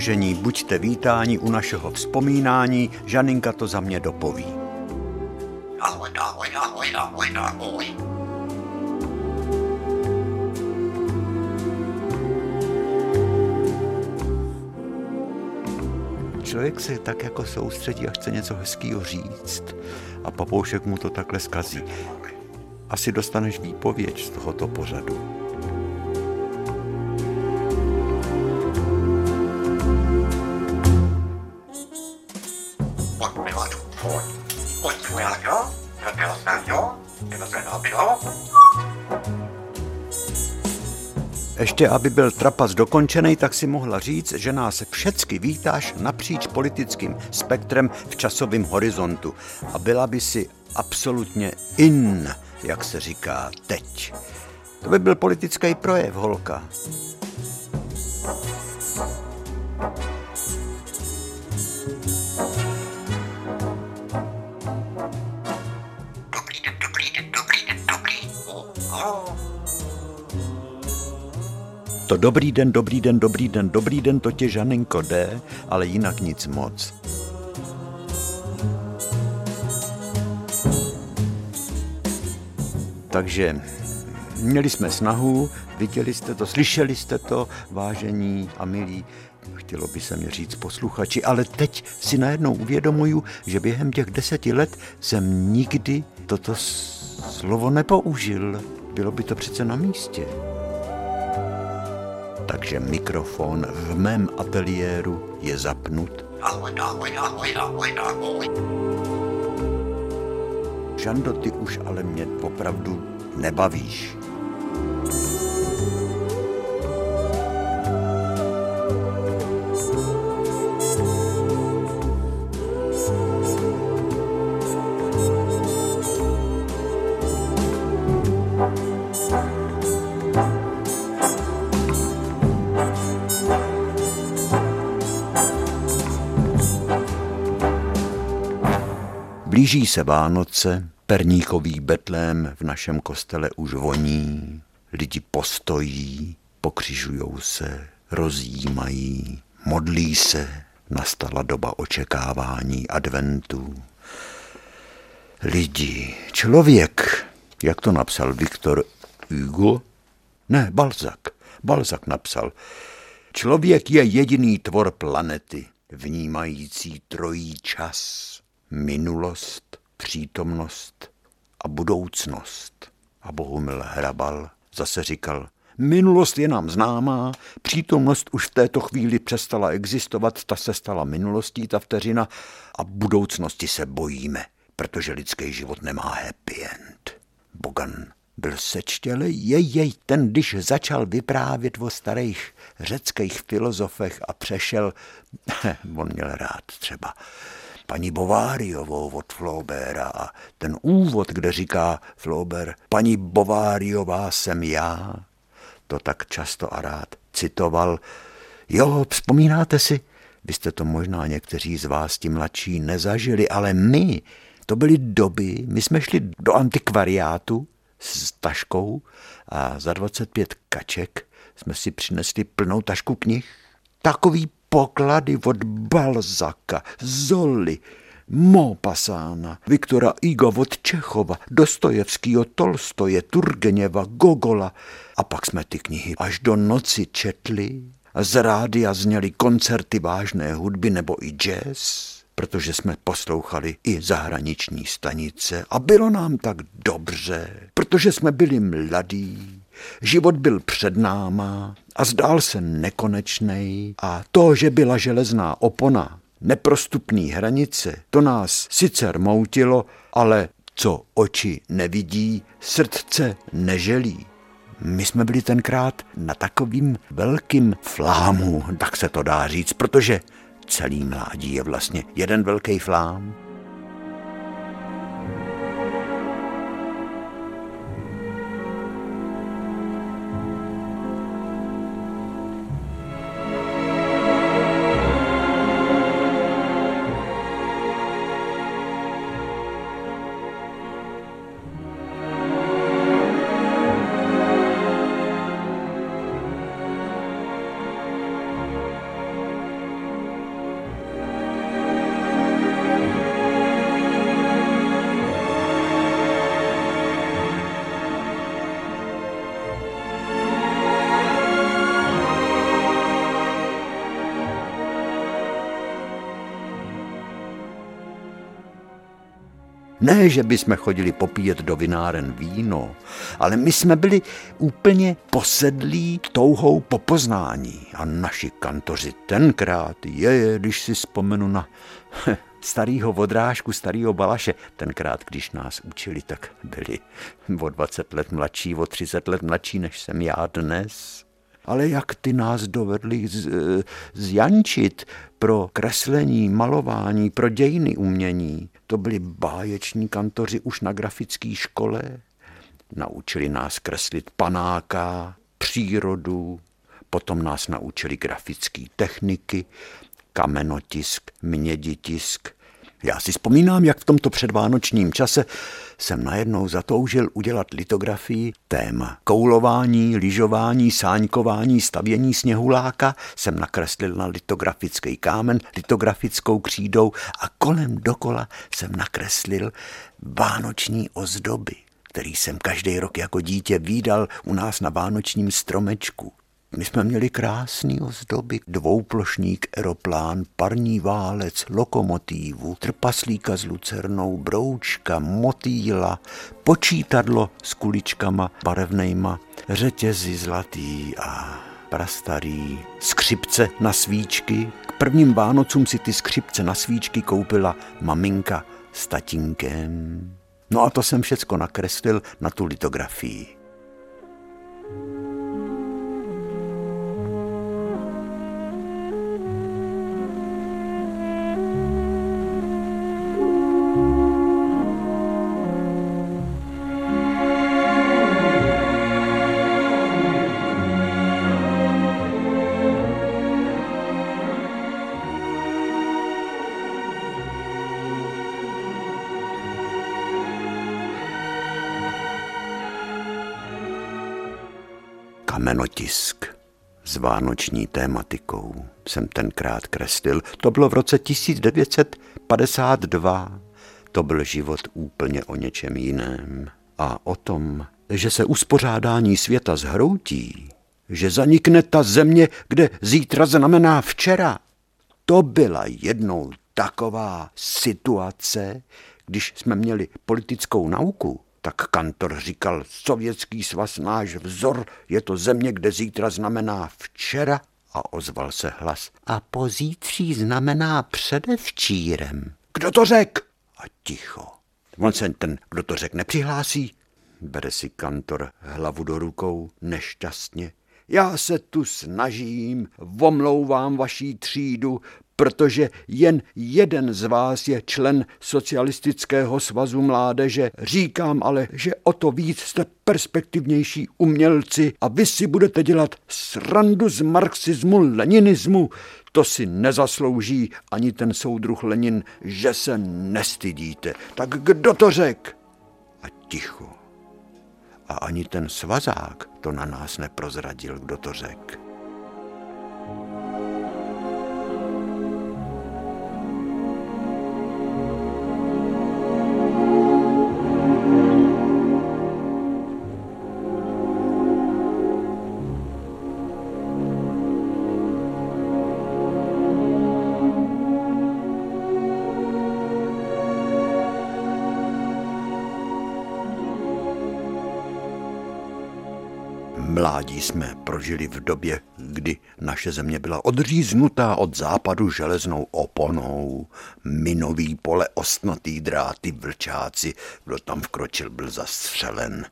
Vážení, buďte vítáni u našeho vzpomínání, Žaninka to za mě dopoví. Ahoj, ahoj, ahoj, ahoj, ahoj. Člověk se tak jako soustředí a chce něco hezkého říct a papoušek mu to takhle skazí. Asi dostaneš výpověď z tohoto pořadu. Ještě aby byl trapas dokončený, tak si mohla říct, že nás všecky vítáš napříč politickým spektrem v časovém horizontu. A byla by si absolutně in, jak se říká teď. To by byl politický projev, holka. To dobrý den, dobrý den, dobrý den, dobrý den, to tě Žaninko jde, ale jinak nic moc. Takže měli jsme snahu, viděli jste to, slyšeli jste to, vážení a milí, chtělo by se mi říct posluchači, ale teď si najednou uvědomuju, že během těch deseti let jsem nikdy toto slovo nepoužil. Bylo by to přece na místě takže mikrofon v mém ateliéru je zapnut. Žando, ty už ale mě opravdu nebavíš. Blíží se Vánoce, perníkový betlém v našem kostele už voní, lidi postojí, pokřižujou se, rozjímají, modlí se, nastala doba očekávání adventu. Lidi, člověk, jak to napsal Viktor Hugo? Ne, Balzak. Balzak napsal, člověk je jediný tvor planety, vnímající trojí čas minulost, přítomnost a budoucnost. A Bohumil Hrabal zase říkal, minulost je nám známá, přítomnost už v této chvíli přestala existovat, ta se stala minulostí, ta vteřina, a budoucnosti se bojíme, protože lidský život nemá happy end. Bogan byl sečtělý, jej ten, když začal vyprávět o starých řeckých filozofech a přešel, on měl rád třeba paní Bováriovou od Flaubera a ten úvod, kde říká Flauber, paní Bováriová jsem já, to tak často a rád citoval. Jo, vzpomínáte si? Vy jste to možná někteří z vás ti mladší nezažili, ale my, to byly doby, my jsme šli do antikvariátu s taškou a za 25 kaček jsme si přinesli plnou tašku knih. Takový poklady od Balzaka, Zoli, Maupassana, Viktora Igo od Čechova, Dostojevského, Tolstoje, Turgeněva, Gogola. A pak jsme ty knihy až do noci četli a z rádia zněly koncerty vážné hudby nebo i jazz, protože jsme poslouchali i zahraniční stanice a bylo nám tak dobře, protože jsme byli mladí Život byl před náma a zdál se nekonečný a to, že byla železná opona, neprostupný hranice, to nás sice moutilo, ale co oči nevidí, srdce neželí. My jsme byli tenkrát na takovým velkým flámu, tak se to dá říct, protože celý mládí je vlastně jeden velký flám. Ne, že by jsme chodili popíjet do vináren víno, ale my jsme byli úplně posedlí touhou po poznání. A naši kantoři tenkrát, je, když si vzpomenu na starýho vodrážku, starýho Balaše, tenkrát, když nás učili, tak byli o 20 let mladší, o 30 let mladší, než jsem já dnes ale jak ty nás dovedli z, zjančit pro kreslení, malování, pro dějiny umění. To byli báječní kantoři už na grafické škole. Naučili nás kreslit panáka, přírodu, potom nás naučili grafické techniky, kamenotisk, měditisk, já si vzpomínám, jak v tomto předvánočním čase jsem najednou zatoužil udělat litografii téma koulování, lyžování, sáňkování, stavění sněhuláka jsem nakreslil na litografický kámen, litografickou křídou a kolem dokola jsem nakreslil vánoční ozdoby který jsem každý rok jako dítě výdal u nás na vánočním stromečku. My jsme měli krásný ozdoby, dvouplošník, aeroplán, parní válec, lokomotívu, trpaslíka s lucernou, broučka, motýla, počítadlo s kuličkama barevnejma, řetězy zlatý a prastarý, skřipce na svíčky. K prvním Vánocům si ty skřipce na svíčky koupila maminka s tatínkem. No a to jsem všecko nakreslil na tu litografii. Kamenotisk s vánoční tématikou jsem tenkrát kreslil. To bylo v roce 1952. To byl život úplně o něčem jiném. A o tom, že se uspořádání světa zhroutí, že zanikne ta země, kde zítra znamená včera. To byla jednou taková situace, když jsme měli politickou nauku, tak kantor říkal, sovětský svaz náš vzor, je to země, kde zítra znamená včera. A ozval se hlas. A pozítří znamená předevčírem. Kdo to řek? A ticho. On se ten, kdo to řek, nepřihlásí. Bere si kantor hlavu do rukou nešťastně. Já se tu snažím, omlouvám vaší třídu, protože jen jeden z vás je člen Socialistického svazu mládeže. Říkám ale, že o to víc jste perspektivnější umělci a vy si budete dělat srandu z marxismu, leninismu. To si nezaslouží ani ten soudruh Lenin, že se nestydíte. Tak kdo to řek? A ticho. A ani ten svazák to na nás neprozradil, kdo to řekl. Mládí jsme prožili v době, kdy naše země byla odříznutá od západu železnou oponou. Minový pole, ostnatý dráty, vlčáci, kdo tam vkročil, byl zastřelen.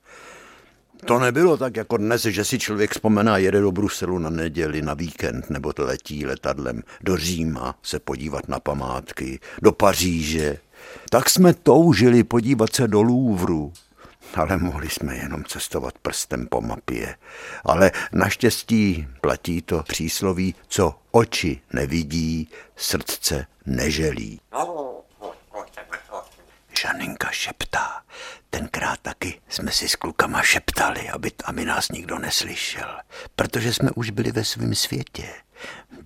To nebylo tak jako dnes, že si člověk vzpomená, jede do Bruselu na neděli, na víkend, nebo letí letadlem do Říma se podívat na památky, do Paříže. Tak jsme toužili podívat se do Louvru, ale mohli jsme jenom cestovat prstem po mapě. Ale naštěstí platí to přísloví, co oči nevidí, srdce neželí. Žaninka šeptá. Tenkrát taky jsme si s klukama šeptali, aby, aby nás nikdo neslyšel, protože jsme už byli ve svém světě.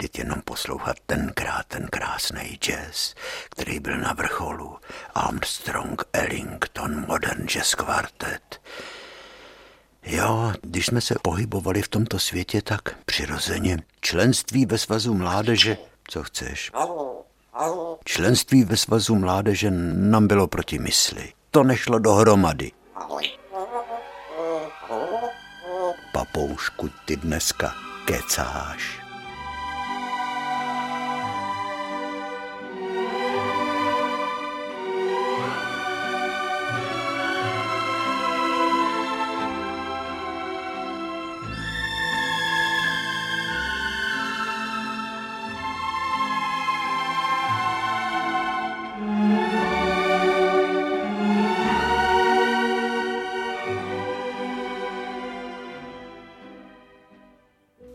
Vždyť jenom poslouchat tenkrát ten krásný jazz, který byl na vrcholu. Armstrong, Ellington, Modern Jazz Quartet. Jo, když jsme se pohybovali v tomto světě, tak přirozeně členství ve svazu mládeže, co chceš. Členství ve svazu mládeže nám bylo proti mysli. To nešlo dohromady. Papoušku, ty dneska kecáš.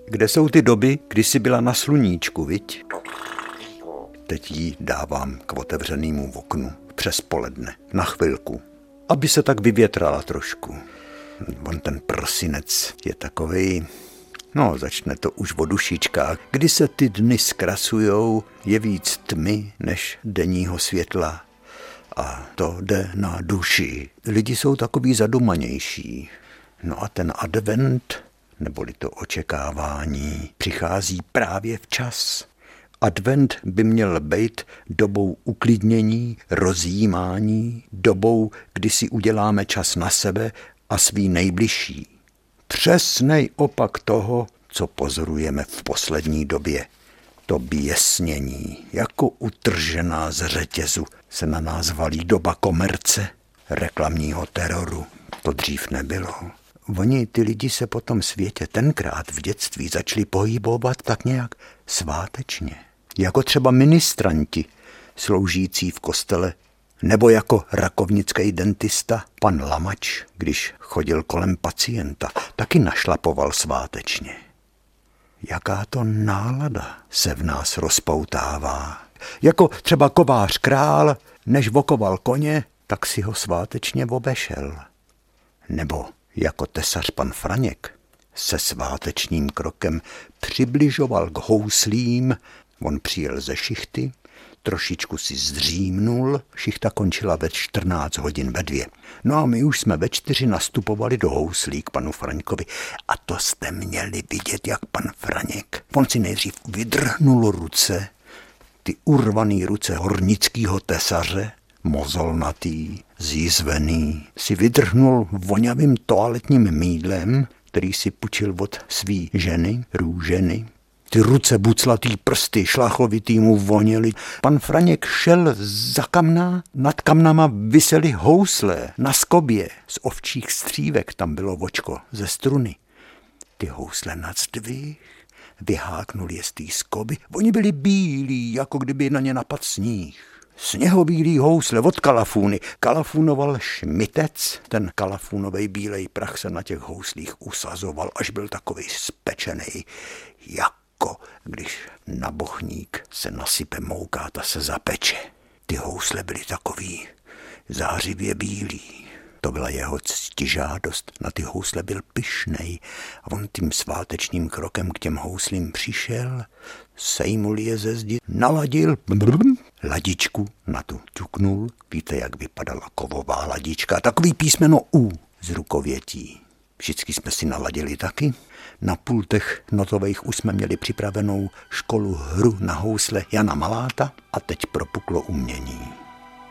Kde jsou ty doby, kdy jsi byla na sluníčku, viď? Teď ji dávám k otevřenému oknu přes poledne, na chvilku, aby se tak vyvětrala trošku. On ten prosinec je takový, no začne to už o dušičkách. Kdy se ty dny zkrasujou, je víc tmy než denního světla. A to jde na duši. Lidi jsou takový zadumanější. No a ten advent neboli to očekávání, přichází právě včas. Advent by měl být dobou uklidnění, rozjímání, dobou, kdy si uděláme čas na sebe a svý nejbližší. Přesnej opak toho, co pozorujeme v poslední době. To běsnění, jako utržená z řetězu, se na nás valí doba komerce, reklamního teroru. To dřív nebylo. Oni, ty lidi se po tom světě tenkrát v dětství začali pohybovat tak nějak svátečně. Jako třeba ministranti, sloužící v kostele, nebo jako rakovnický dentista pan Lamač, když chodil kolem pacienta, taky našlapoval svátečně. Jaká to nálada se v nás rozpoutává. Jako třeba kovář král, než vokoval koně, tak si ho svátečně obešel. Nebo jako tesař pan Franěk se svátečním krokem přibližoval k houslím, on přijel ze šichty, trošičku si zdřímnul, šichta končila ve 14 hodin ve dvě. No a my už jsme ve čtyři nastupovali do houslí k panu Fraňkovi a to jste měli vidět, jak pan Franěk. On si nejdřív vydrhnul ruce, ty urvaný ruce hornického tesaře, mozolnatý, zjízvený, si vydrhnul voňavým toaletním mídlem, který si pučil od svý ženy, růženy. Ty ruce buclatý prsty šlachovitý mu voněly. Pan Franěk šel za kamna, nad kamnama vysely housle na skobě. Z ovčích střívek tam bylo vočko ze struny. Ty housle nadzdvih, vyháknul je z té skoby. Oni byli bílí, jako kdyby na ně napad sníh. Sněhobílý housle od kalafůny. Kalafunoval šmitec, ten kalafunový bílej prach se na těch houslích usazoval, až byl takový spečený, jako když na bochník se nasype mouka, ta se zapeče. Ty housle byly takový zářivě bílý. To byla jeho ctižádost, na ty housle byl pyšnej a on tím svátečním krokem k těm houslím přišel, sejmul je ze zdi, naladil ladičku, na tu ťuknul, víte, jak vypadala kovová ladička, takový písmeno U z rukovětí. Vždycky jsme si naladili taky. Na pultech notových už jsme měli připravenou školu hru na housle Jana Maláta a teď propuklo umění.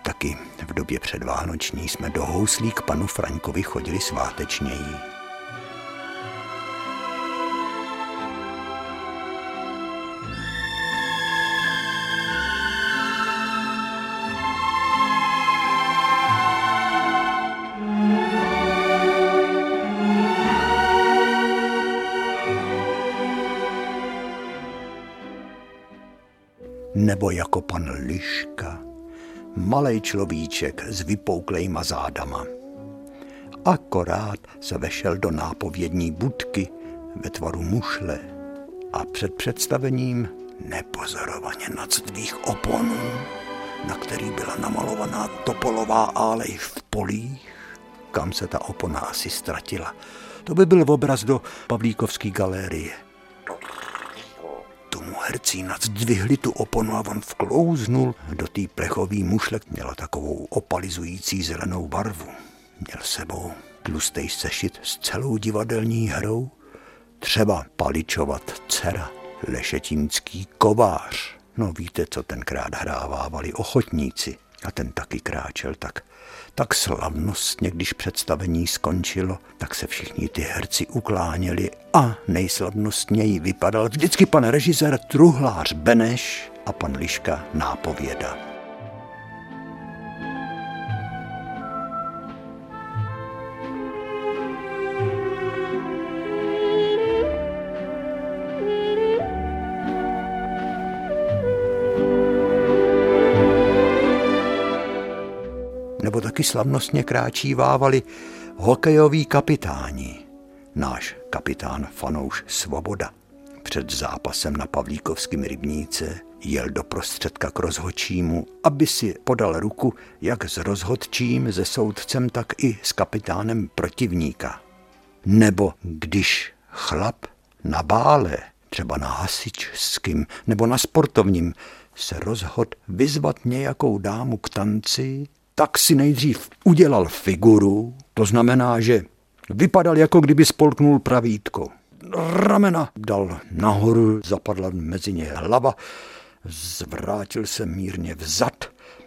Taky v době předvánoční jsme do houslí k panu Fraňkovi chodili svátečněji. Nebo jako pan Liška, malej človíček s vypouklejma zádama. Akorát se vešel do nápovědní budky ve tvaru mušle a před představením nepozorovaně nad zdvých oponů, na který byla namalovaná topolová álej v polích, kam se ta opona asi ztratila. To by byl obraz do Pavlíkovské galérie hercí nadzdvihli tu oponu a on vklouznul do té plechový mušle. Měla takovou opalizující zelenou barvu. Měl sebou tlustej sešit s celou divadelní hrou, třeba paličovat dcera, lešetínský kovář. No víte, co tenkrát hrávávali ochotníci. A ten taky kráčel tak, tak slavnostně, když představení skončilo, tak se všichni ty herci ukláněli a nejslavnostněji vypadal vždycky pan režisér Truhlář Beneš a pan Liška Nápověda. Nebo taky slavnostně kráčí vávali hokejoví kapitáni. Náš kapitán Fanouš Svoboda před zápasem na Pavlíkovském rybníce jel do prostředka k rozhodčímu, aby si podal ruku jak s rozhodčím, se soudcem, tak i s kapitánem protivníka. Nebo když chlap na bále, třeba na hasičským nebo na sportovním, se rozhod vyzvat nějakou dámu k tanci, tak si nejdřív udělal figuru, to znamená, že vypadal jako kdyby spolknul pravítko. Ramena dal nahoru, zapadla mezi ně hlava, zvrátil se mírně vzad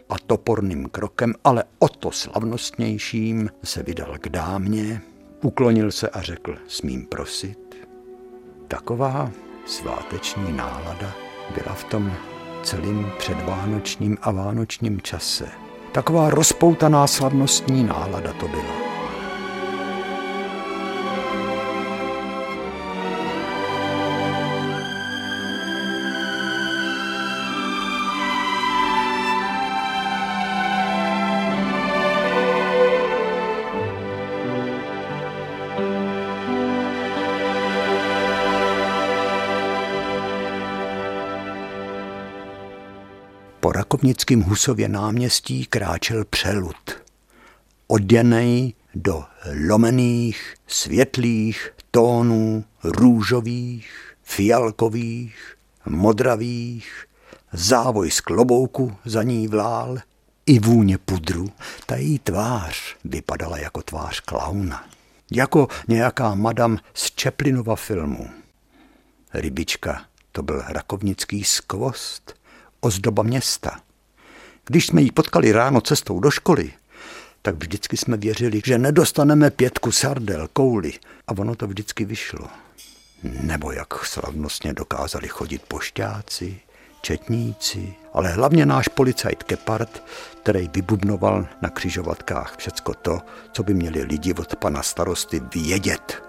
a toporným krokem, ale o to slavnostnějším se vydal k dámě, uklonil se a řekl, smím prosit. Taková sváteční nálada byla v tom celým předvánočním a vánočním čase. Taková rozpoutaná slavnostní nálada to byla. Rakovnickém Husově náměstí kráčel přelud. Oděnej do lomených, světlých tónů, růžových, fialkových, modravých, závoj z klobouku za ní vlál, i vůně pudru. Ta její tvář vypadala jako tvář klauna. Jako nějaká madam z Čeplinova filmu. Rybička, to byl rakovnický skvost, ozdoba města. Když jsme ji potkali ráno cestou do školy, tak vždycky jsme věřili, že nedostaneme pětku sardel, kouli. A ono to vždycky vyšlo. Nebo jak slavnostně dokázali chodit pošťáci, četníci, ale hlavně náš policajt Kepard, který vybubnoval na křižovatkách všecko to, co by měli lidi od pana starosty vědět.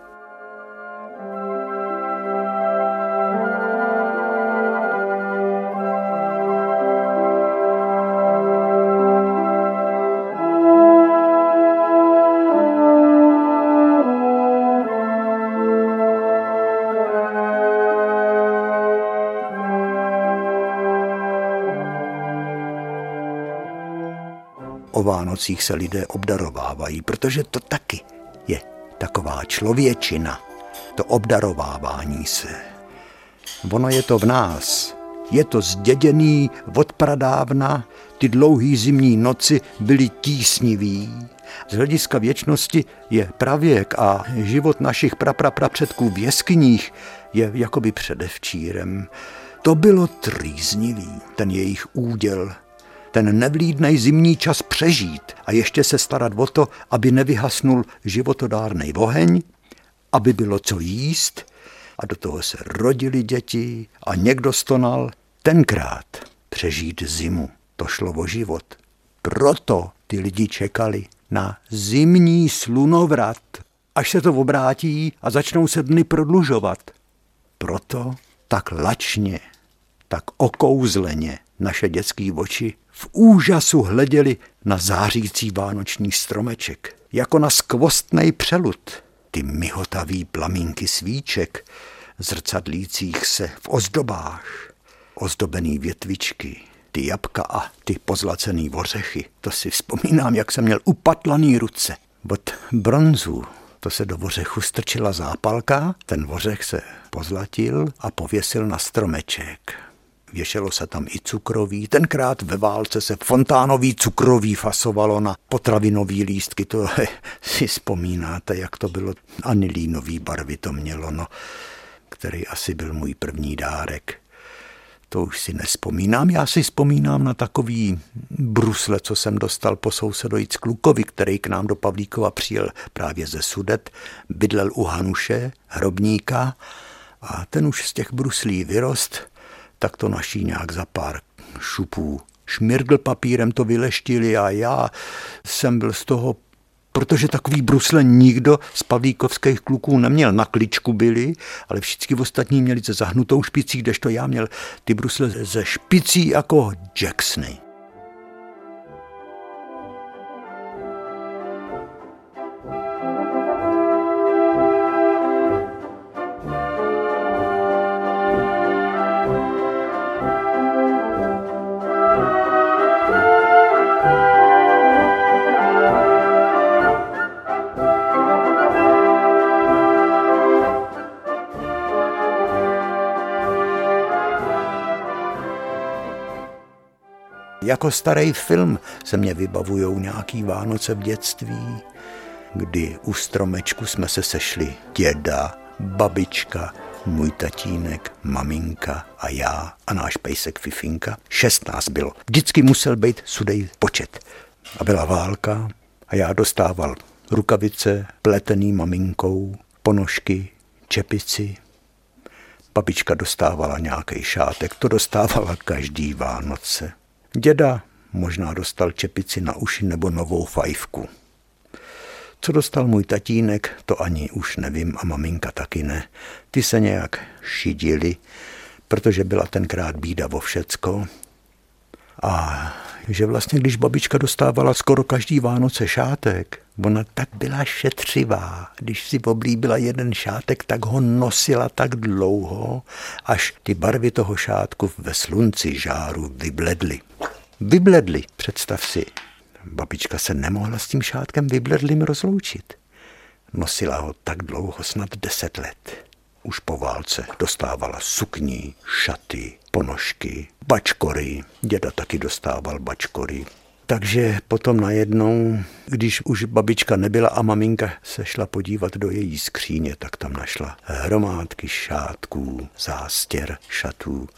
O Vánocích se lidé obdarovávají, protože to taky je taková člověčina, to obdarovávání se. Ono je to v nás, je to zděděný od pradávna, ty dlouhý zimní noci byly tísnivý. Z hlediska věčnosti je pravěk a život našich prapraprapředků v jeskyních je jakoby předevčírem. To bylo trýznivý, ten jejich úděl, ten nevlídnej zimní čas přežít a ještě se starat o to, aby nevyhasnul životodárný oheň, aby bylo co jíst a do toho se rodili děti a někdo stonal. Tenkrát přežít zimu, to šlo o život. Proto ty lidi čekali na zimní slunovrat, až se to obrátí a začnou se dny prodlužovat. Proto tak lačně, tak okouzleně naše dětské oči v úžasu hleděli na zářící vánoční stromeček, jako na skvostnej přelud. Ty myhotavý plamínky svíček, zrcadlících se v ozdobách, ozdobený větvičky, ty jabka a ty pozlacený ořechy. To si vzpomínám, jak jsem měl upatlaný ruce. Od bronzu to se do ořechu strčila zápalka, ten ořech se pozlatil a pověsil na stromeček. Věšelo se tam i cukroví. Tenkrát ve válce se fontánový cukroví fasovalo na potravinový lístky. To si vzpomínáte, jak to bylo. Anilínový barvy to mělo, no, který asi byl můj první dárek. to už si nespomínám. Já si vzpomínám na takový brusle, co jsem dostal po sousedojic Klukovi, který k nám do Pavlíkova přijel právě ze Sudet, bydlel u Hanuše, hrobníka a ten už z těch bruslí vyrost, tak to naší nějak za pár šupů šmirgl papírem, to vyleštili a já jsem byl z toho protože takový brusle nikdo z pavlíkovských kluků neměl. Na kličku byli, ale všichni ostatní měli ze zahnutou špicí, kdežto já měl ty brusle ze špicí jako Jacksony. Jako starý film se mě vybavujou nějaký Vánoce v dětství, kdy u stromečku jsme se sešli děda, babička, můj tatínek, maminka a já a náš pejsek Fifinka. Šest nás bylo. Vždycky musel být sudej počet. A byla válka a já dostával rukavice pletený maminkou, ponožky, čepici. Babička dostávala nějaký šátek, to dostávala každý Vánoce. Děda možná dostal čepici na uši nebo novou fajfku. Co dostal můj tatínek, to ani už nevím a maminka taky ne. Ty se nějak šidili, protože byla tenkrát bída vo všecko. A že vlastně, když babička dostávala skoro každý Vánoce šátek, ona tak byla šetřivá. Když si oblíbila jeden šátek, tak ho nosila tak dlouho, až ty barvy toho šátku ve slunci žáru vybledly. Vybledly, představ si. Babička se nemohla s tím šátkem vybledlým rozloučit. Nosila ho tak dlouho, snad deset let. Už po válce dostávala sukní, šaty, ponožky, bačkory. Děda taky dostával bačkory. Takže potom najednou, když už babička nebyla a maminka se šla podívat do její skříně, tak tam našla hromádky šátků, zástěr, šatů,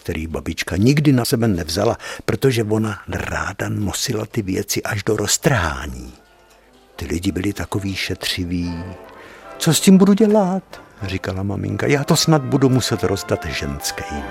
který babička nikdy na sebe nevzala, protože ona ráda nosila ty věci až do roztrhání. Ty lidi byli takový šetřiví. Co s tím budu dělat? Říkala maminka. Já to snad budu muset rozdat ženským.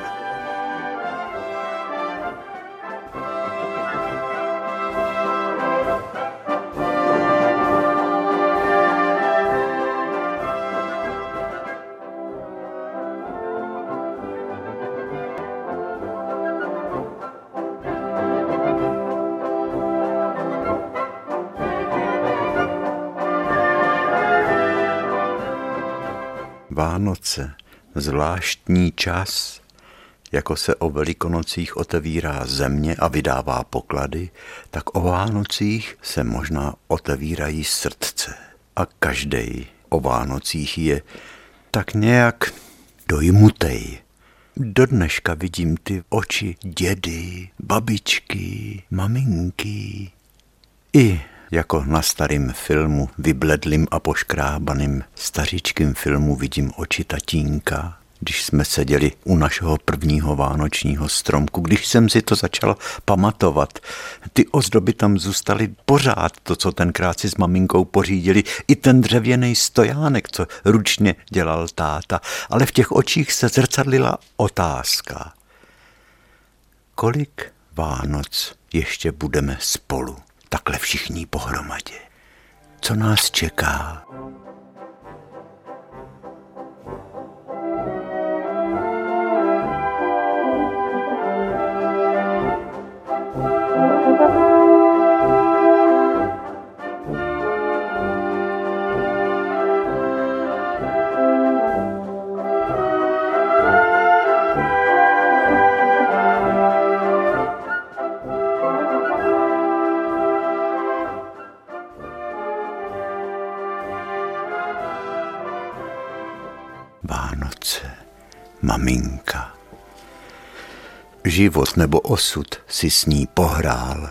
Vánoce, zvláštní čas, jako se o velikonocích otevírá země a vydává poklady, tak o Vánocích se možná otevírají srdce. A každý o Vánocích je tak nějak dojmutej. Do dneška vidím ty oči dědy, babičky, maminky. I jako na starým filmu, vybledlým a poškrábaným stařičkým filmu vidím oči tatínka, když jsme seděli u našeho prvního vánočního stromku, když jsem si to začal pamatovat. Ty ozdoby tam zůstaly pořád, to, co tenkrát si s maminkou pořídili, i ten dřevěný stojánek, co ručně dělal táta, ale v těch očích se zrcadlila otázka. Kolik Vánoc ještě budeme spolu? Takhle všichni pohromadě. Co nás čeká? Maminka. Život nebo osud si s ní pohrál.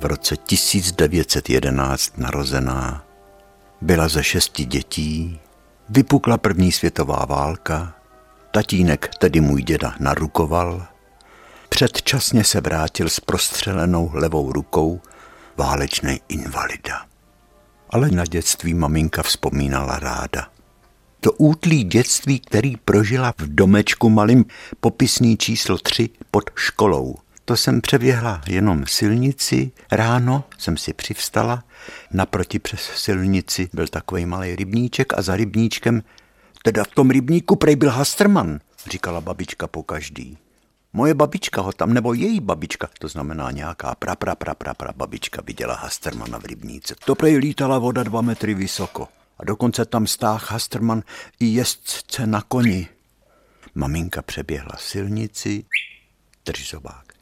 V roce 1911 narozená. Byla ze šesti dětí, vypukla první světová válka, tatínek, tedy můj děda, narukoval, Předčasně se vrátil s prostřelenou levou rukou válečný invalida. Ale na dětství maminka vzpomínala ráda. To útlý dětství, který prožila v domečku malým popisný číslo 3 pod školou. To jsem přeběhla jenom silnici, ráno jsem si přivstala, naproti přes silnici byl takový malý rybníček a za rybníčkem, teda v tom rybníku prej byl Hasterman, říkala babička po každý. Moje babička ho tam, nebo její babička, to znamená nějaká pra, pra, pra, pra, pra babička viděla Hastermana v rybníce. To prej lítala voda dva metry vysoko. A dokonce tam stáh Hasterman i jezdce na koni. Maminka přeběhla silnici, držzovák.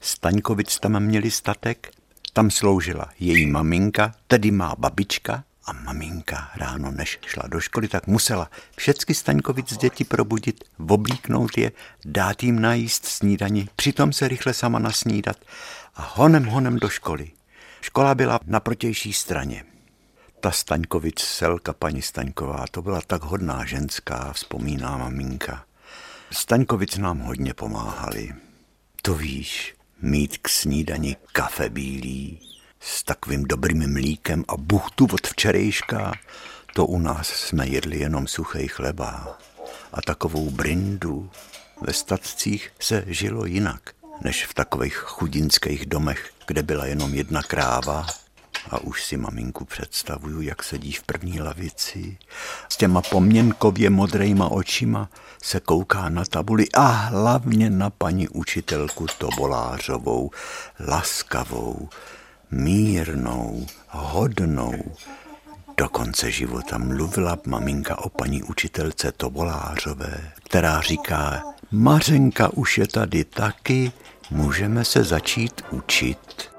Staňkovic tam měli statek, tam sloužila její maminka, tedy má babička a maminka ráno, než šla do školy, tak musela všecky Staňkovic děti probudit, oblíknout je, dát jim najíst snídani, přitom se rychle sama nasnídat a honem honem do školy. Škola byla na protější straně. Ta Staňkovic Selka, paní Staňková, to byla tak hodná ženská, vzpomíná maminka. Staňkovic nám hodně pomáhali. To víš, mít k snídani kafe bílý s takovým dobrým mlíkem a buchtu od včerejška, to u nás jsme jedli jenom suchý chleba. A takovou brindu ve statcích se žilo jinak, než v takových chudinských domech, kde byla jenom jedna kráva a už si maminku představuju, jak sedí v první lavici s těma poměnkově modrejma očima se kouká na tabuli a hlavně na paní učitelku Tobolářovou, laskavou, mírnou, hodnou. Do konce života mluvila maminka o paní učitelce Tobolářové, která říká, Mařenka už je tady taky, můžeme se začít učit.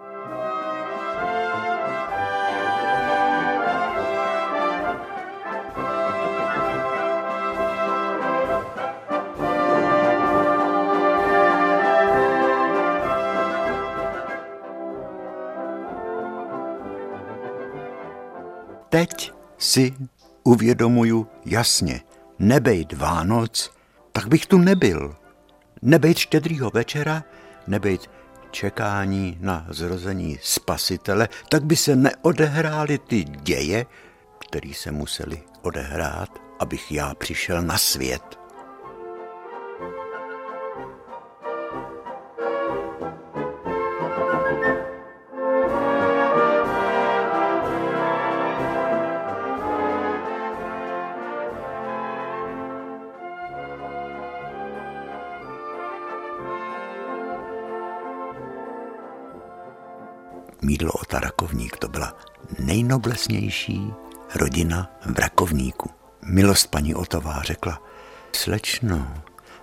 Si uvědomuju jasně, nebejt Vánoc, tak bych tu nebyl. Nebejt štědrýho večera, nebejt čekání na zrození spasitele, tak by se neodehrály ty děje, které se museli odehrát, abych já přišel na svět. Nejnoblesnější rodina v Rakovníku. Milost paní Otová řekla, slečno,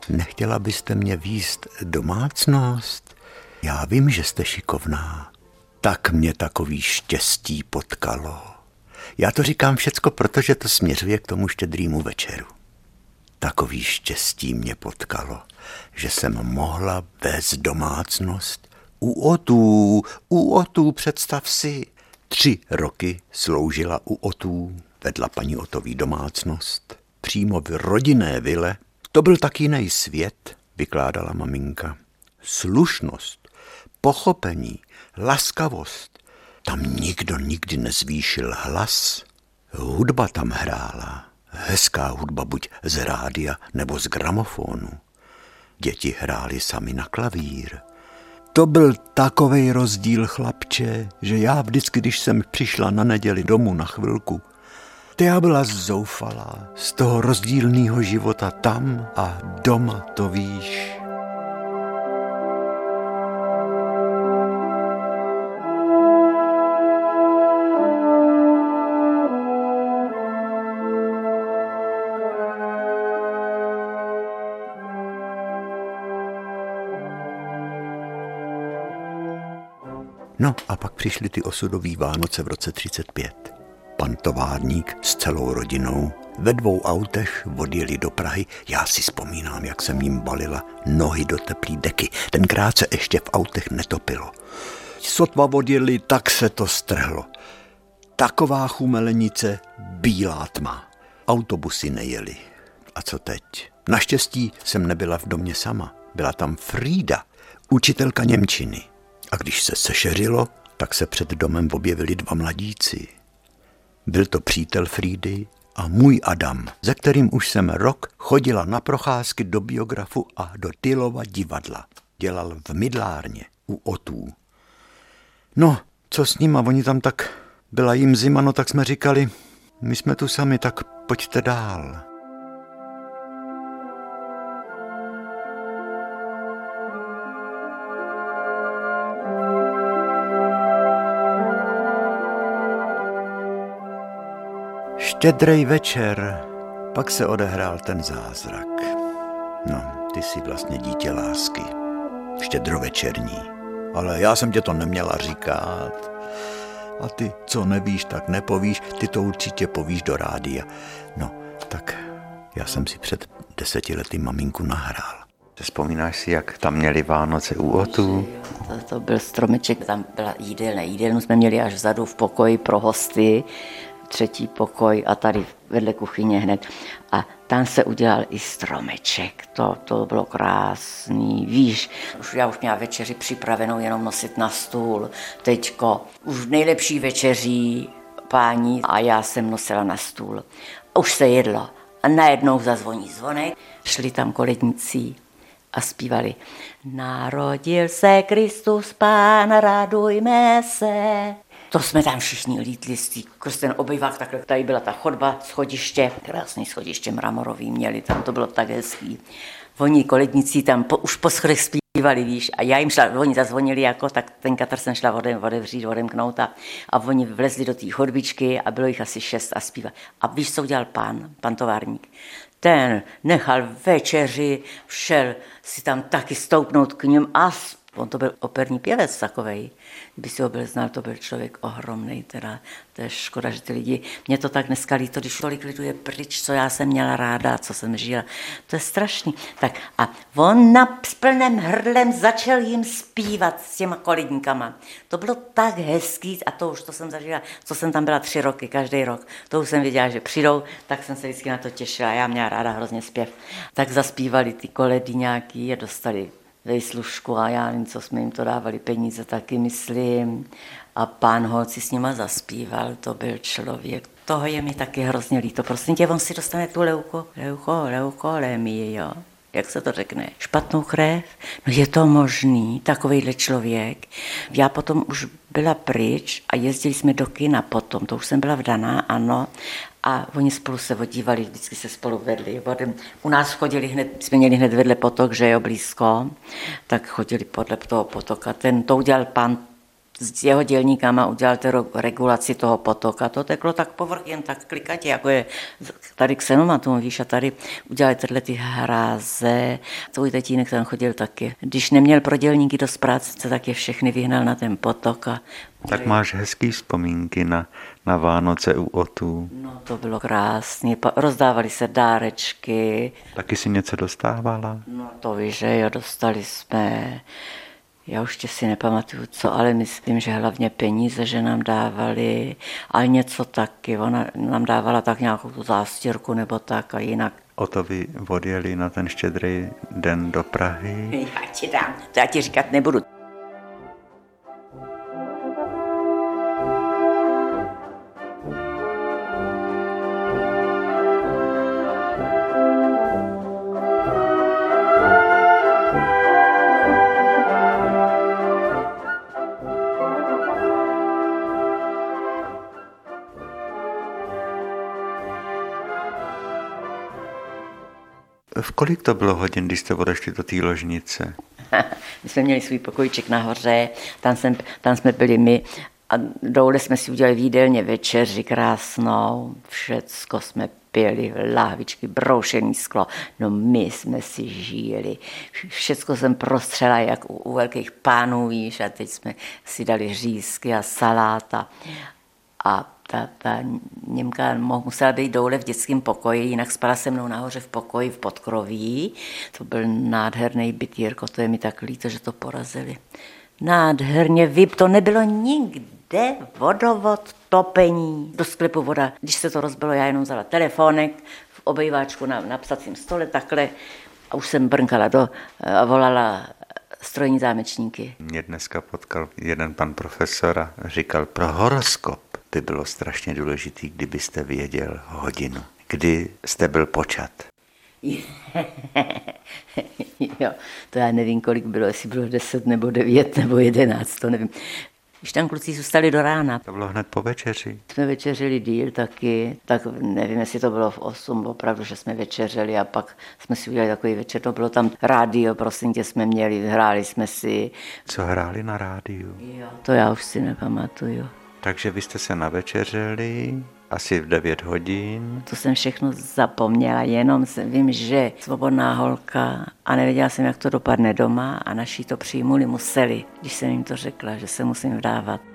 nechtěla byste mě výst domácnost? Já vím, že jste šikovná. Tak mě takový štěstí potkalo. Já to říkám všecko, protože to směřuje k tomu štědrýmu večeru. Takový štěstí mě potkalo, že jsem mohla vést domácnost u otů, u otů, představ si. Tři roky sloužila u otů, vedla paní Otový domácnost, přímo v rodinné vile. To byl tak jiný svět, vykládala maminka. Slušnost, pochopení, laskavost. Tam nikdo nikdy nezvýšil hlas. Hudba tam hrála. Hezká hudba buď z rádia nebo z gramofonu. Děti hrály sami na klavír. To byl takový rozdíl, chlapče, že já vždycky, když jsem přišla na neděli domů na chvilku, to já byla zoufalá z toho rozdílného života tam a doma, to víš. No a pak přišly ty osudové Vánoce v roce 35. Pan továrník s celou rodinou ve dvou autech odjeli do Prahy. Já si vzpomínám, jak jsem jim balila nohy do teplý deky. Tenkrát se ještě v autech netopilo. Sotva odjeli, tak se to strhlo. Taková chumelenice, bílá tma. Autobusy nejeli. A co teď? Naštěstí jsem nebyla v domě sama. Byla tam Frida, učitelka Němčiny. A když se sešeřilo, tak se před domem objevili dva mladíci. Byl to přítel Frídy a můj Adam, ze kterým už jsem rok chodila na procházky do biografu a do Tylova divadla. Dělal v mydlárně u Otů. No, co s ním a oni tam tak, byla jim zima, no tak jsme říkali, my jsme tu sami, tak pojďte dál. Štědrej večer, pak se odehrál ten zázrak. No, ty jsi vlastně dítě lásky. Štědrovečerní. Ale já jsem tě to neměla říkat. A ty, co nevíš, tak nepovíš, ty to určitě povíš do rádia. No, tak já jsem si před deseti lety maminku nahrál. Vzpomínáš si, jak tam měli Vánoce u Otu? To, to byl stromeček, tam byla jídelna. Jídelnu jsme měli až vzadu v pokoji pro hosty třetí pokoj a tady vedle kuchyně hned. A tam se udělal i stromeček, to, to bylo krásný, víš, už já už měla večeři připravenou jenom nosit na stůl, teďko už nejlepší večeří pání a já jsem nosila na stůl. Už se jedlo a najednou zazvoní zvonek, šli tam koledníci a zpívali Narodil se Kristus Pán, radujme se. To jsme tam všichni lítli, skrz ten obývák, takhle tady byla ta chodba, schodiště, krásný schodiště mramorový měli, tam to bylo tak hezký. Oni koledníci tam po, už po schodech zpívali, víš, a já jim šla, oni zazvonili jako, tak ten katr jsem šla ode, odevřít, odemknout a, a oni vlezli do té chodbičky a bylo jich asi šest a zpívali. A víš, co udělal pán, pan továrník? Ten nechal večeři, šel si tam taky stoupnout k ním a On to byl operní pěvec takovej. Kdyby si ho byl znal, to byl člověk ohromný. Teda. To je škoda, že ty lidi, mě to tak dneska líto, když tolik lidů je pryč, co já jsem měla ráda, co jsem žila. To je strašný. Tak a on na plném hrdlem začal jim zpívat s těma kolidníkama. To bylo tak hezký a to už to jsem zažila, co jsem tam byla tři roky, každý rok. To už jsem věděla, že přijdou, tak jsem se vždycky na to těšila. Já měla ráda hrozně zpěv. Tak zaspívali ty koledy nějaký a dostali vejslužku a já nevím, co jsme jim to dávali peníze, taky myslím. A pán Holci s nima zaspíval, to byl člověk. Toho je mi taky hrozně líto. Prosím tě, on si dostane tu leuko, leuko, leukolemii, jo. Jak se to řekne? Špatnou krev? No je to možný, takovýhle člověk. Já potom už byla pryč a jezdili jsme do kina potom, to už jsem byla vdaná, ano, a oni spolu se odívali, vždycky se spolu vedli. U nás chodili hned, jsme měli hned vedle potok, že jo, blízko, tak chodili podle toho potoka. Ten to udělal pan s jeho dělníkama udělal tu regulaci toho potoka. To teklo tak povrch, jen tak klikatě, jako je tady xenomatu, víš, a tady udělali tyhle ty hráze. Tvůj tatínek tam chodil taky. Když neměl pro dělníky dost práce, tak je všechny vyhnal na ten potok a tak máš hezký vzpomínky na, na Vánoce u Otů. No to bylo krásné, rozdávali se dárečky. Taky si něco dostávala? No to víš, že jo, dostali jsme já už tě si nepamatuju co, ale myslím, že hlavně peníze, že nám dávali, ale něco taky. Ona nám dávala tak nějakou tu zástěrku nebo tak a jinak. O to vy odjeli na ten štědrý den do Prahy? Já ti dám, to já ti říkat nebudu. Kolik to bylo hodin, když jste odešli do té ložnice? my jsme měli svůj pokojček nahoře, tam, jsem, tam jsme byli my a dole jsme si udělali výdelně večeři krásnou, všecko jsme pili, lávičky, broušený sklo. No my jsme si žili. Všecko jsem prostřela jak u, u velkých pánů, víš, a teď jsme si dali řízky a saláta. A ta, ta Němka musela být dole v dětském pokoji, jinak spala se mnou nahoře v pokoji v podkroví. To byl nádherný byt, Jirko, to je mi tak líto, že to porazili. Nádherně vyp, to nebylo nikde, vodovod, topení, do sklepu voda. Když se to rozbilo, já jenom vzala telefonek v obejváčku na, na psacím stole takhle a už jsem brnkala do, a volala strojní zámečníky. Mě dneska potkal jeden pan profesor a říkal, pro horoskop by bylo strašně důležitý, kdybyste věděl hodinu, kdy jste byl počat. jo, to já nevím, kolik bylo, jestli bylo 10 nebo 9 nebo 11, to nevím. Když tam kluci zůstali do rána. To bylo hned po večeři. Jsme večeřili díl taky, tak nevím, jestli to bylo v 8, opravdu, že jsme večeřili a pak jsme si udělali takový večer, to bylo tam rádio, prosím tě, jsme měli, hráli jsme si. Co hráli na rádiu? Jo, to já už si nepamatuju. Takže vy jste se navečeřili asi v 9 hodin. To jsem všechno zapomněla, jenom vím, že svobodná holka a nevěděla jsem, jak to dopadne doma a naši to přijmuli museli, když jsem jim to řekla, že se musím vdávat.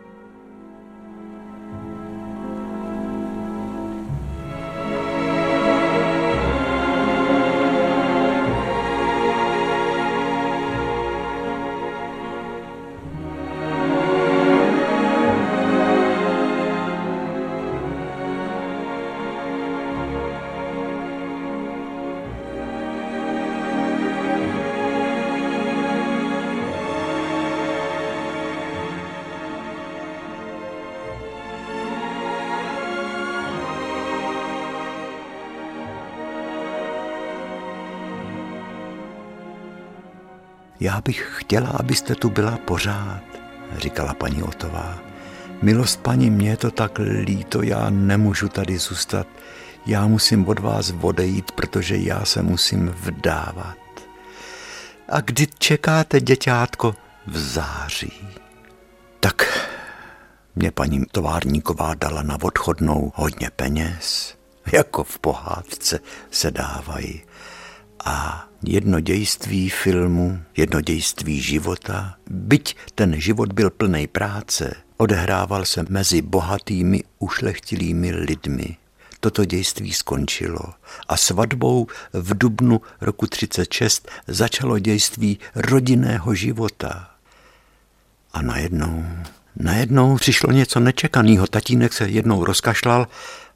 Já bych chtěla, abyste tu byla pořád, říkala paní Otová. Milost paní, mě je to tak líto, já nemůžu tady zůstat. Já musím od vás odejít, protože já se musím vdávat. A kdy čekáte, děťátko? V září. Tak mě paní továrníková dala na odchodnou hodně peněz, jako v pohádce se dávají. A jedno dějství filmu, jedno dějství života, byť ten život byl plný práce, odehrával se mezi bohatými, ušlechtilými lidmi. Toto dějství skončilo a svatbou v dubnu roku 36 začalo dějství rodinného života. A najednou, najednou přišlo něco nečekaného. Tatínek se jednou rozkašlal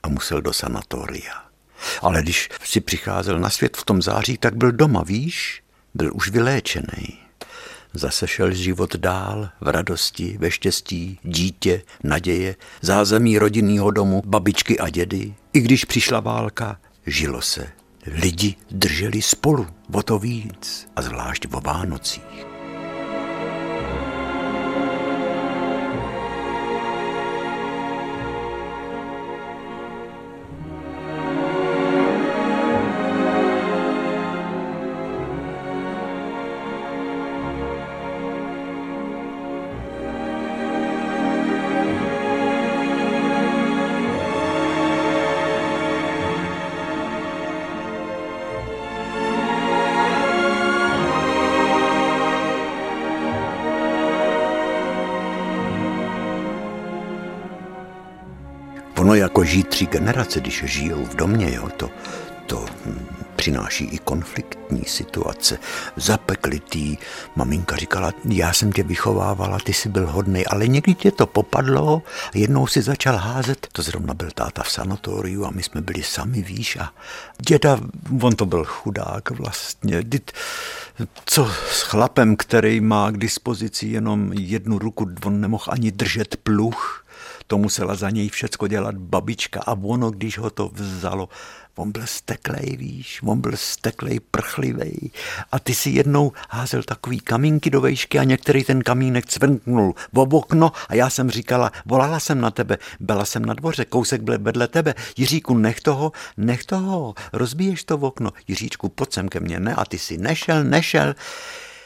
a musel do sanatoria. Ale když si přicházel na svět v tom září, tak byl doma, víš? Byl už vyléčený. Zase šel život dál, v radosti, ve štěstí, dítě, naděje, zázemí rodinného domu, babičky a dědy. I když přišla válka, žilo se. Lidi drželi spolu, o to víc, a zvlášť o Vánocích. Tři generace, když žijou v domě, jo, to, to přináší i konfliktní situace, zapeklitý. Maminka říkala, já jsem tě vychovávala, ty jsi byl hodný, ale někdy tě to popadlo, jednou si začal házet, to zrovna byl táta v sanatoriu a my jsme byli sami, víš, a děda, on to byl chudák vlastně, co s chlapem, který má k dispozici jenom jednu ruku, on nemohl ani držet pluch, to musela za něj všecko dělat babička. A ono, když ho to vzalo, on byl steklej, víš, on byl steklej, prchlivej. A ty si jednou házel takový kamínky do vejšky a některý ten kamínek cvrknul v okno a já jsem říkala, volala jsem na tebe, byla jsem na dvoře, kousek byl vedle tebe, Jiříku, nech toho, nech toho, rozbiješ to v okno, Jiříčku, pojď sem ke mně, ne, a ty si nešel, nešel.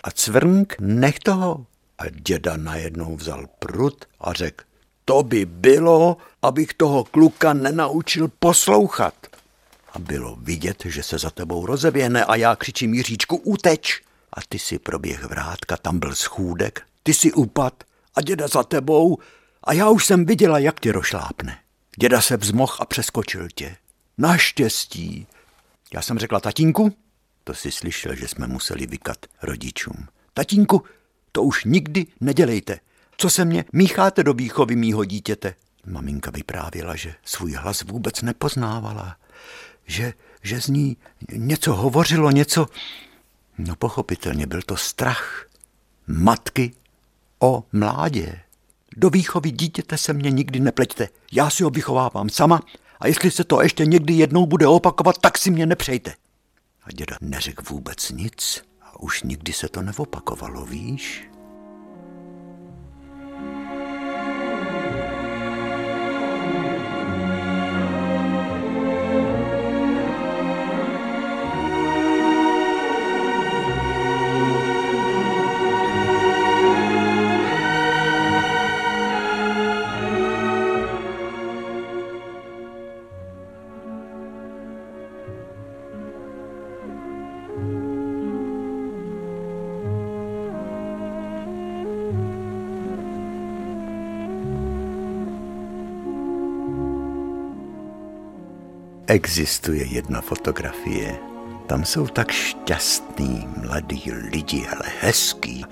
A cvrnk, nech toho. A děda najednou vzal prut a řekl, to by bylo, abych toho kluka nenaučil poslouchat. A bylo vidět, že se za tebou rozeběhne a já křičím Jiříčku, uteč. A ty si proběh vrátka, tam byl schůdek, ty si upad a děda za tebou a já už jsem viděla, jak tě rošlápne. Děda se vzmoh a přeskočil tě. Naštěstí. Já jsem řekla, tatínku, to si slyšel, že jsme museli vykat rodičům. Tatínku, to už nikdy nedělejte. Co se mě mícháte do výchovy mýho dítěte? Maminka vyprávěla, že svůj hlas vůbec nepoznávala, že, že z ní něco hovořilo, něco... No pochopitelně byl to strach. matky o mládě. Do výchovy dítěte se mě nikdy nepleťte. Já si ho vychovávám sama a jestli se to ještě někdy jednou bude opakovat, tak si mě nepřejte. A děda neřekl vůbec nic a už nikdy se to neopakovalo, víš? Existuje jedna fotografie. Tam jsou tak šťastný mladí lidi, ale hezký.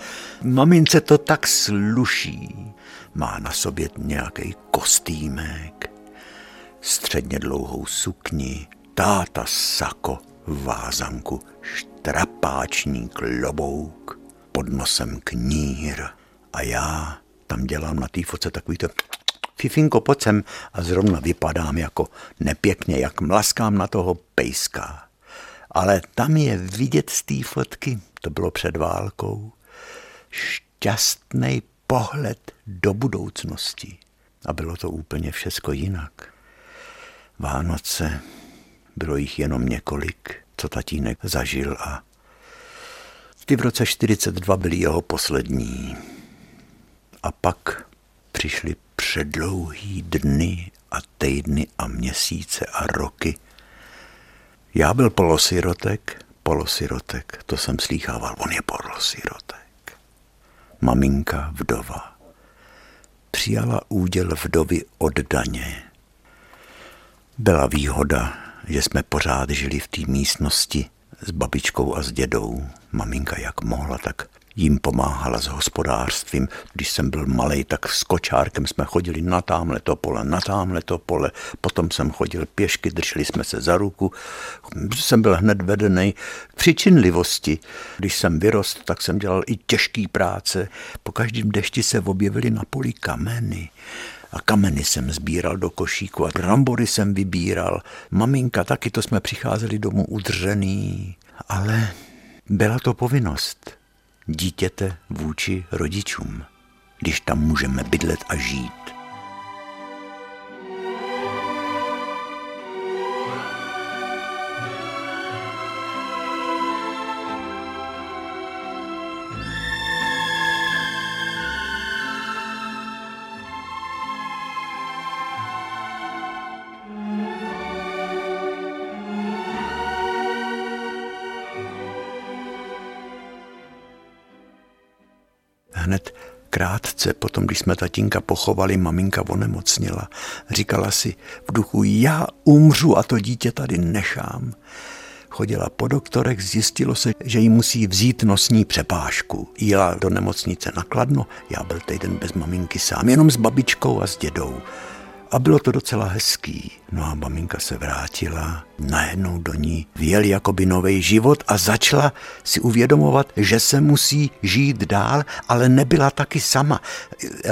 Mamince to tak sluší. Má na sobě nějaký kostýmek, středně dlouhou sukni, táta sako, vázanku, štrapáční klobouk, pod nosem knír. A já tam dělám na té foce takový to Fifinko, pojď sem a zrovna vypadám jako nepěkně, jak mlaskám na toho pejska. Ale tam je vidět z té fotky, to bylo před válkou, šťastný pohled do budoucnosti. A bylo to úplně všecko jinak. Vánoce, bylo jich jenom několik, co tatínek zažil a ty v roce 42 byly jeho poslední. A pak přišly předlouhý dny a týdny a měsíce a roky. Já byl polosirotek, polosirotek, to jsem slýchával, on je polosirotek. Maminka vdova. Přijala úděl vdovy od daně. Byla výhoda, že jsme pořád žili v té místnosti s babičkou a s dědou. Maminka jak mohla, tak jim pomáhala s hospodářstvím. Když jsem byl malý, tak s kočárkem jsme chodili na tamhle to pole, na tamhle to pole. Potom jsem chodil pěšky, drželi jsme se za ruku. Jsem byl hned vedený k přičinlivosti. Když jsem vyrost, tak jsem dělal i těžký práce. Po každém dešti se objevily na poli kameny a kameny jsem sbíral do košíku a brambory jsem vybíral. Maminka taky, to jsme přicházeli domů udržený, ale byla to povinnost dítěte vůči rodičům, když tam můžeme bydlet a žít. Hned krátce potom, když jsme tatínka pochovali, maminka onemocněla. Říkala si v duchu, já umřu a to dítě tady nechám. Chodila po doktorech, zjistilo se, že jí musí vzít nosní přepážku. Jela do nemocnice nakladno, já byl týden bez maminky sám, jenom s babičkou a s dědou. A bylo to docela hezký. No a maminka se vrátila, najednou do ní vjel jakoby nový život a začala si uvědomovat, že se musí žít dál, ale nebyla taky sama.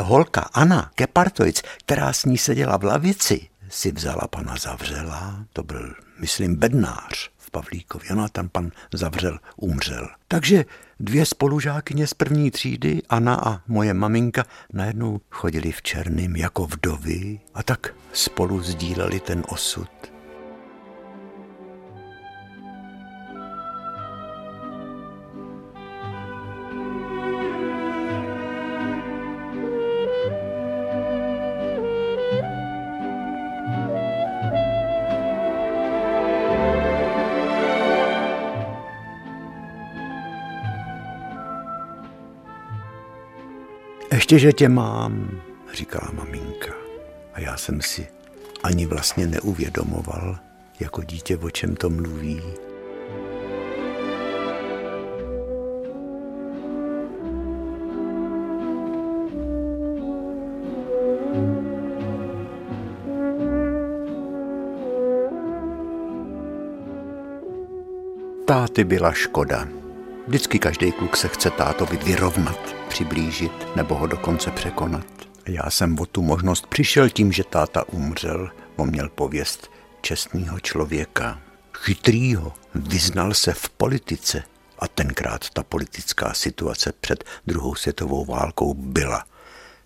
Holka Anna Kepartovic, která s ní seděla v lavici, si vzala pana Zavřela, to byl, myslím, bednář v Pavlíkově. Ona tam pan Zavřel umřel. Takže Dvě spolužákyně z první třídy, Anna a moje maminka, najednou chodili v černým jako vdovy a tak spolu sdíleli ten osud. Ještě, že tě mám, říkala maminka. A já jsem si ani vlastně neuvědomoval, jako dítě, o čem to mluví. Táty byla škoda. Vždycky každý kluk se chce tátovi vyrovnat, přiblížit nebo ho dokonce překonat. Já jsem o tu možnost přišel tím, že táta umřel. On měl pověst čestného člověka, chytrýho, vyznal se v politice. A tenkrát ta politická situace před druhou světovou válkou byla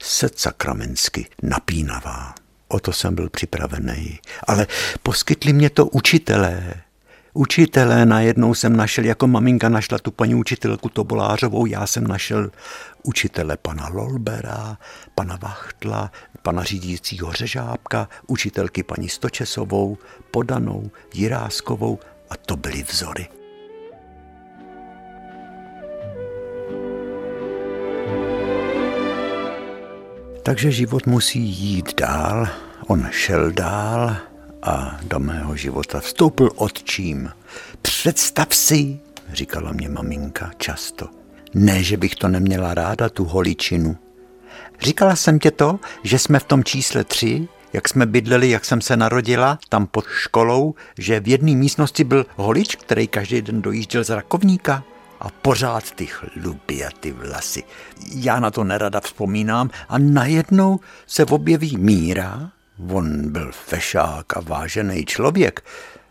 set sakramensky napínavá. O to jsem byl připravený. Ale poskytli mě to učitelé, učitelé. Najednou jsem našel, jako maminka našla tu paní učitelku Tobolářovou, já jsem našel učitele pana Lolbera, pana Vachtla, pana řídícího Řežábka, učitelky paní Stočesovou, Podanou, Jiráskovou a to byly vzory. Takže život musí jít dál, on šel dál a do mého života vstoupil otčím. Představ si, říkala mě maminka často. Ne, že bych to neměla ráda, tu holičinu. Říkala jsem tě to, že jsme v tom čísle tři, jak jsme bydleli, jak jsem se narodila, tam pod školou, že v jedné místnosti byl holič, který každý den dojížděl z rakovníka a pořád ty chluby a ty vlasy. Já na to nerada vzpomínám a najednou se objeví Míra, on byl fešák a vážený člověk,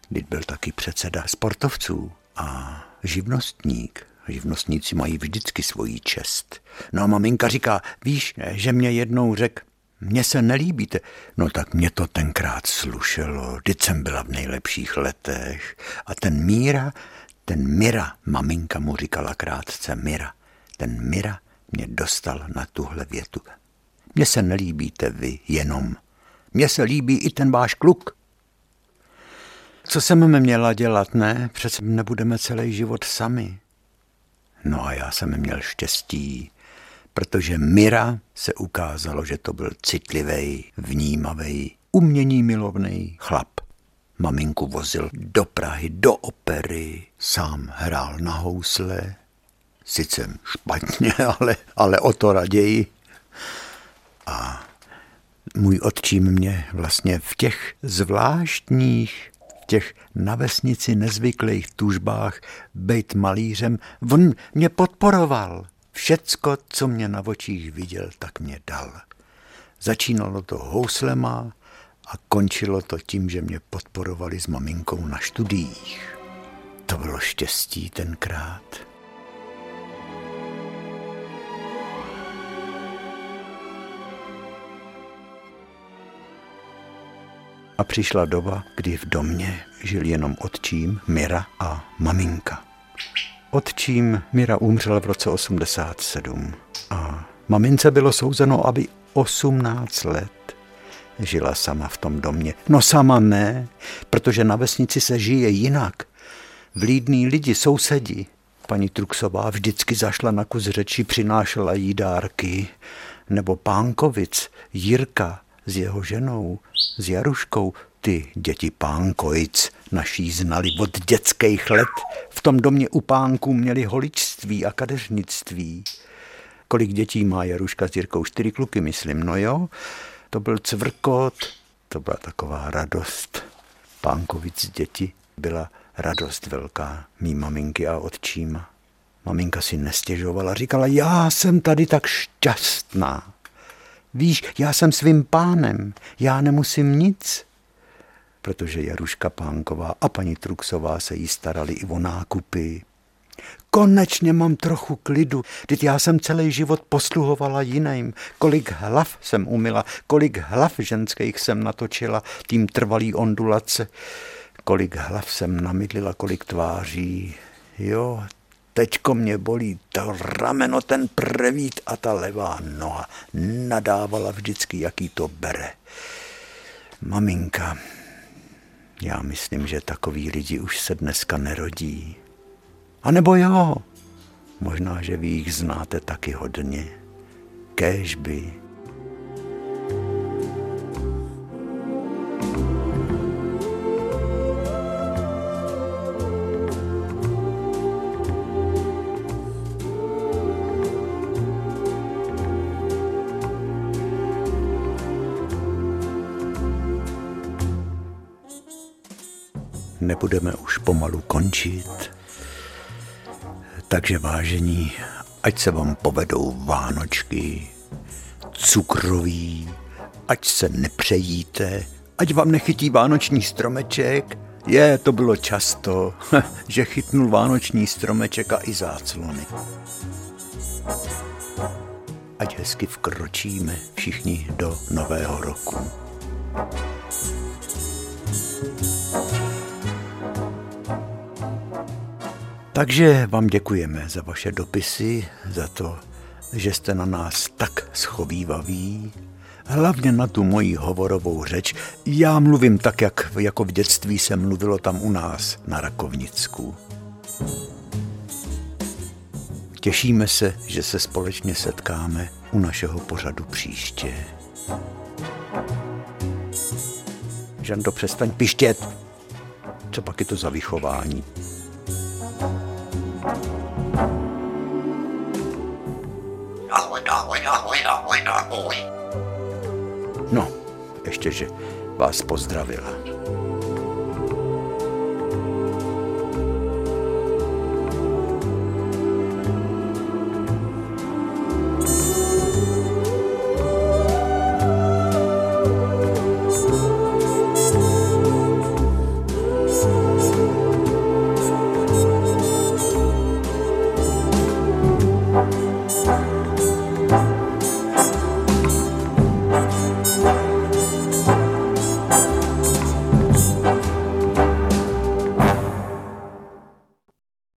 když byl taky předseda sportovců a živnostník. Živnostníci mají vždycky svoji čest. No a maminka říká, víš, že mě jednou řekl, mně se nelíbíte. No tak mě to tenkrát slušelo, vždyť jsem byla v nejlepších letech. A ten Míra, ten Mira, maminka mu říkala krátce Mira, ten Mira mě dostal na tuhle větu. Mně se nelíbíte vy jenom. Mně se líbí i ten váš kluk. Co jsem měla dělat, ne? Přece nebudeme celý život sami. No a já jsem měl štěstí, protože Mira se ukázalo, že to byl citlivý, vnímavý, umění milovný chlap. Maminku vozil do Prahy, do opery, sám hrál na housle, sice špatně, ale, ale o to raději. A můj otčím mě vlastně v těch zvláštních, v těch na vesnici nezvyklých tužbách být malířem, on mě podporoval. Všecko, co mě na očích viděl, tak mě dal. Začínalo to houslema, a končilo to tím, že mě podporovali s maminkou na studiích. To bylo štěstí tenkrát. A přišla doba, kdy v domě žil jenom otčím, Mira a maminka. Otčím Mira umřel v roce 87 a mamince bylo souzeno, aby 18 let žila sama v tom domě. No sama ne, protože na vesnici se žije jinak. Vlídní lidi, sousedi. Paní Truxová vždycky zašla na kus řeči, přinášela jí dárky. Nebo Pánkovic, Jirka s jeho ženou, s Jaruškou, ty děti Pánkovic naší znali od dětských let. V tom domě u pánků měli holičství a kadeřnictví. Kolik dětí má Jaruška s Jirkou? Čtyři kluky, myslím, no jo to byl cvrkot, to byla taková radost. Pánkovic děti byla radost velká mý maminky a otčíma. Maminka si nestěžovala, říkala, já jsem tady tak šťastná. Víš, já jsem svým pánem, já nemusím nic. Protože Jaruška Pánková a paní Truxová se jí starali i o nákupy, konečně mám trochu klidu. Teď já jsem celý život posluhovala jiným. Kolik hlav jsem umila, kolik hlav ženských jsem natočila tím trvalý ondulace. Kolik hlav jsem namydlila, kolik tváří. Jo, teďko mě bolí to rameno, ten prevít a ta levá noha. Nadávala vždycky, jaký to bere. Maminka, já myslím, že takový lidi už se dneska nerodí. A nebo jo, možná, že vy jich znáte taky hodně. Kéž by. Nebudeme už pomalu končit Takže vážení, ať se vám povedou Vánočky, cukroví, ať se nepřejíte, ať vám nechytí vánoční stromeček. Je, to bylo často, že chytnul vánoční stromeček a i záclony. Ať hezky vkročíme všichni do nového roku. Takže vám děkujeme za vaše dopisy, za to, že jste na nás tak schovývaví, hlavně na tu moji hovorovou řeč. Já mluvím tak, jak jako v dětství se mluvilo tam u nás na Rakovnicku. Těšíme se, že se společně setkáme u našeho pořadu příště. Žando, přestaň pištět. Co pak je to za vychování? No, ještě, že vás pozdravila.